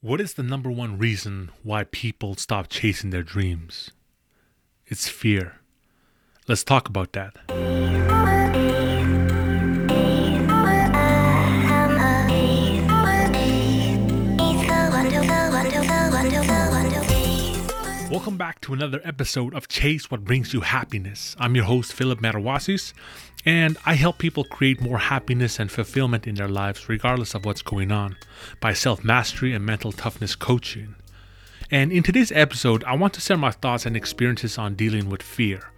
What is the number one reason why people stop chasing their dreams? It's fear. Let's talk about that. Welcome back to another episode of Chase What Brings You Happiness. I'm your host, Philip Matawasis, and I help people create more happiness and fulfillment in their lives, regardless of what's going on, by self mastery and mental toughness coaching. And in today's episode, I want to share my thoughts and experiences on dealing with fear.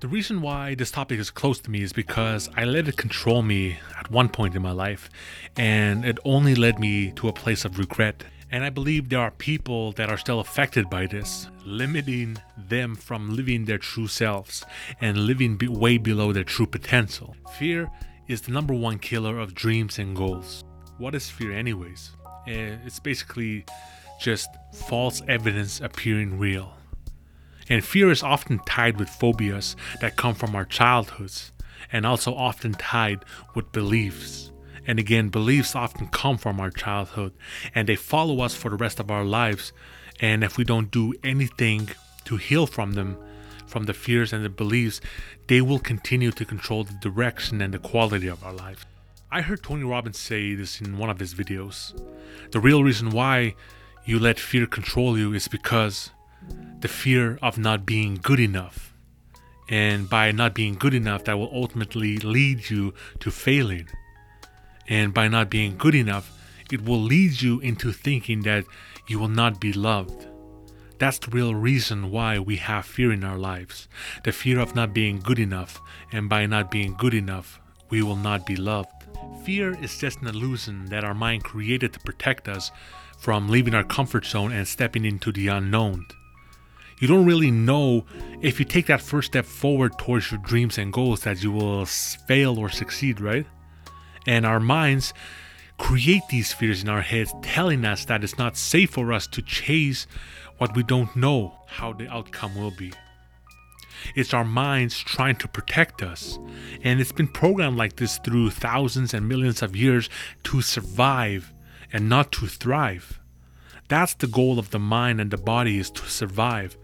The reason why this topic is close to me is because I let it control me at one point in my life, and it only led me to a place of regret and I believe there are people that are still affected by this, limiting them from living their true selves and living be- way below their true potential. Fear is the number one killer of dreams and goals. What is fear, anyways? Eh, it's basically just false evidence appearing real. And fear is often tied with phobias that come from our childhoods, and also often tied with beliefs. And again, beliefs often come from our childhood and they follow us for the rest of our lives. And if we don't do anything to heal from them, from the fears and the beliefs, they will continue to control the direction and the quality of our life. I heard Tony Robbins say this in one of his videos. The real reason why you let fear control you is because the fear of not being good enough. And by not being good enough, that will ultimately lead you to failing. And by not being good enough, it will lead you into thinking that you will not be loved. That's the real reason why we have fear in our lives the fear of not being good enough, and by not being good enough, we will not be loved. Fear is just an illusion that our mind created to protect us from leaving our comfort zone and stepping into the unknown. You don't really know if you take that first step forward towards your dreams and goals that you will fail or succeed, right? And our minds create these fears in our heads, telling us that it's not safe for us to chase what we don't know how the outcome will be. It's our minds trying to protect us. And it's been programmed like this through thousands and millions of years to survive and not to thrive. That's the goal of the mind and the body is to survive.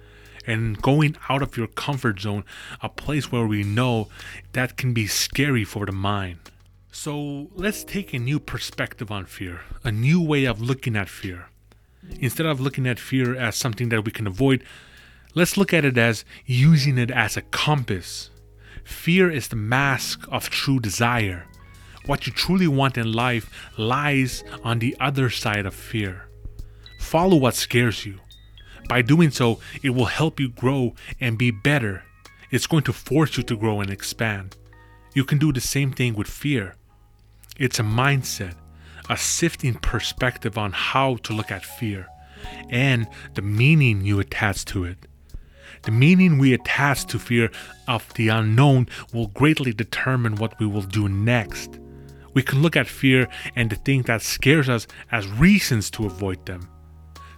And going out of your comfort zone, a place where we know that can be scary for the mind. So let's take a new perspective on fear, a new way of looking at fear. Instead of looking at fear as something that we can avoid, let's look at it as using it as a compass. Fear is the mask of true desire. What you truly want in life lies on the other side of fear. Follow what scares you. By doing so, it will help you grow and be better. It's going to force you to grow and expand. You can do the same thing with fear. It's a mindset, a sifting perspective on how to look at fear, and the meaning you attach to it. The meaning we attach to fear of the unknown will greatly determine what we will do next. We can look at fear and the thing that scares us as reasons to avoid them.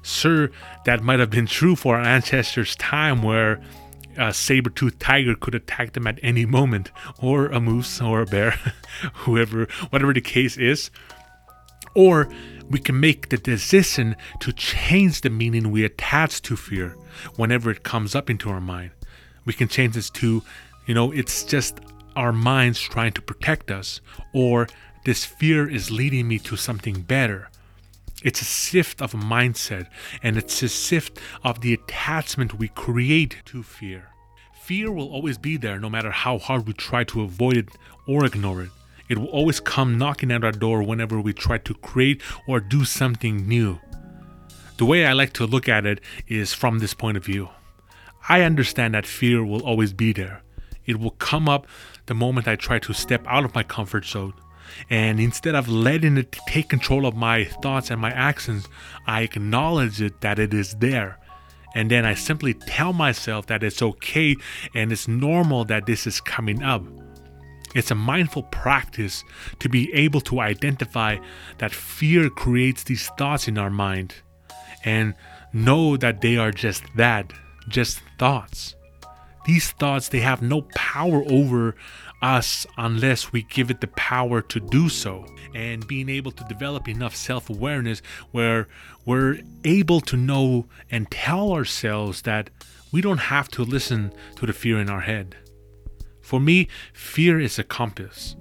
Sure, that might have been true for our ancestors' time where a saber-toothed tiger could attack them at any moment, or a moose, or a bear, whoever, whatever the case is. Or we can make the decision to change the meaning we attach to fear whenever it comes up into our mind. We can change this to, you know, it's just our minds trying to protect us, or this fear is leading me to something better. It's a shift of mindset and it's a shift of the attachment we create to fear. Fear will always be there no matter how hard we try to avoid it or ignore it. It will always come knocking at our door whenever we try to create or do something new. The way I like to look at it is from this point of view. I understand that fear will always be there. It will come up the moment I try to step out of my comfort zone and instead of letting it take control of my thoughts and my actions, I acknowledge it that it is there. And then I simply tell myself that it's okay and it's normal that this is coming up. It's a mindful practice to be able to identify that fear creates these thoughts in our mind and know that they are just that, just thoughts. These thoughts, they have no power over us unless we give it the power to do so. And being able to develop enough self awareness where we're able to know and tell ourselves that we don't have to listen to the fear in our head. For me, fear is a compass.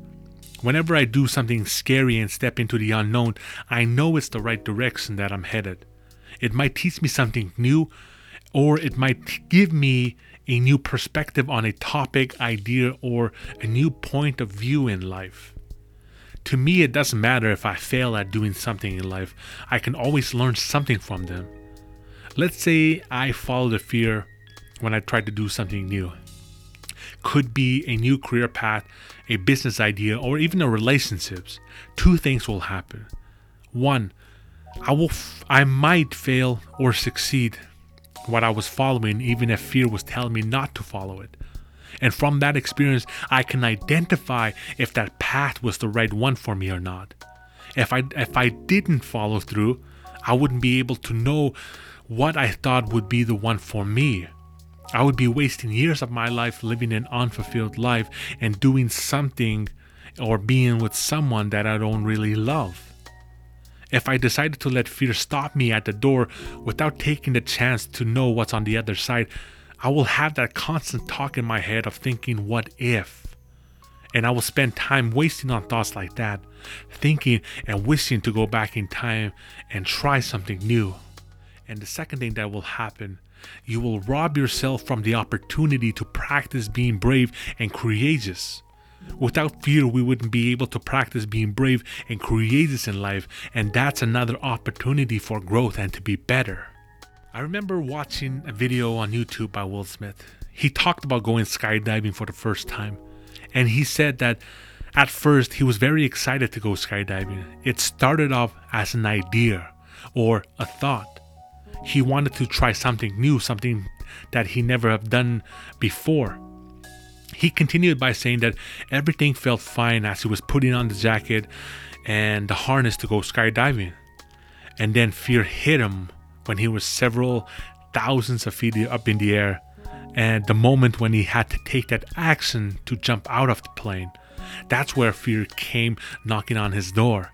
Whenever I do something scary and step into the unknown, I know it's the right direction that I'm headed. It might teach me something new, or it might give me a new perspective on a topic, idea, or a new point of view in life. To me, it doesn't matter if I fail at doing something in life, I can always learn something from them. Let's say I follow the fear when I try to do something new. Could be a new career path, a business idea, or even a relationships. Two things will happen. One, I will f- I might fail or succeed what I was following even if fear was telling me not to follow it. And from that experience, I can identify if that path was the right one for me or not. If I if I didn't follow through, I wouldn't be able to know what I thought would be the one for me. I would be wasting years of my life living an unfulfilled life and doing something or being with someone that I don't really love. If I decided to let fear stop me at the door without taking the chance to know what's on the other side, I will have that constant talk in my head of thinking, what if? And I will spend time wasting on thoughts like that, thinking and wishing to go back in time and try something new. And the second thing that will happen you will rob yourself from the opportunity to practice being brave and courageous. Without fear, we wouldn't be able to practice being brave and courageous in life, and that's another opportunity for growth and to be better. I remember watching a video on YouTube by Will Smith. He talked about going skydiving for the first time, and he said that at first he was very excited to go skydiving. It started off as an idea or a thought he wanted to try something new, something that he never have done before. He continued by saying that everything felt fine as he was putting on the jacket and the harness to go skydiving. And then fear hit him when he was several thousands of feet up in the air, and the moment when he had to take that action to jump out of the plane. That's where fear came knocking on his door.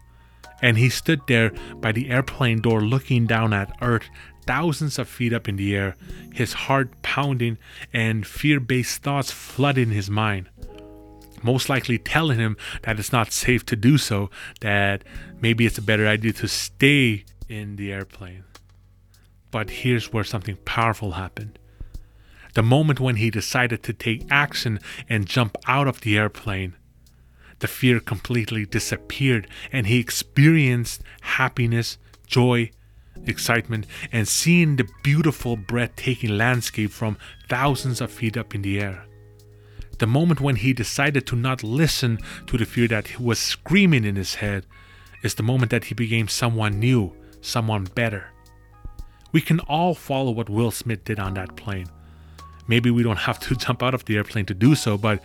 And he stood there by the airplane door looking down at Earth, thousands of feet up in the air, his heart pounding and fear based thoughts flooding his mind. Most likely telling him that it's not safe to do so, that maybe it's a better idea to stay in the airplane. But here's where something powerful happened. The moment when he decided to take action and jump out of the airplane, the fear completely disappeared and he experienced happiness, joy, excitement, and seeing the beautiful, breathtaking landscape from thousands of feet up in the air. The moment when he decided to not listen to the fear that was screaming in his head is the moment that he became someone new, someone better. We can all follow what Will Smith did on that plane. Maybe we don't have to jump out of the airplane to do so, but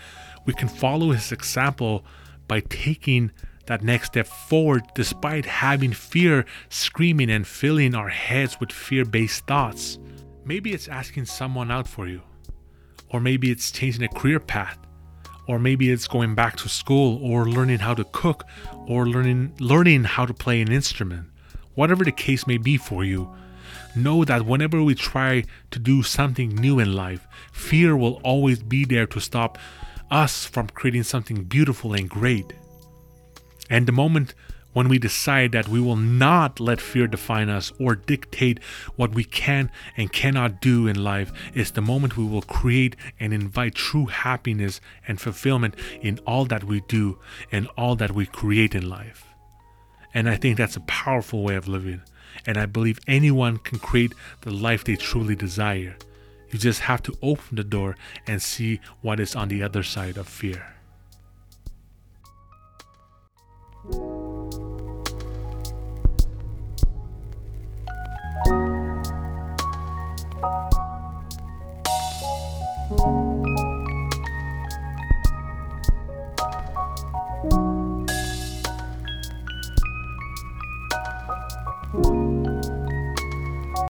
we can follow his example by taking that next step forward despite having fear screaming and filling our heads with fear based thoughts. Maybe it's asking someone out for you, or maybe it's changing a career path, or maybe it's going back to school or learning how to cook or learning learning how to play an instrument. Whatever the case may be for you, know that whenever we try to do something new in life, fear will always be there to stop us from creating something beautiful and great. And the moment when we decide that we will not let fear define us or dictate what we can and cannot do in life is the moment we will create and invite true happiness and fulfillment in all that we do and all that we create in life. And I think that's a powerful way of living. And I believe anyone can create the life they truly desire. You just have to open the door and see what is on the other side of fear.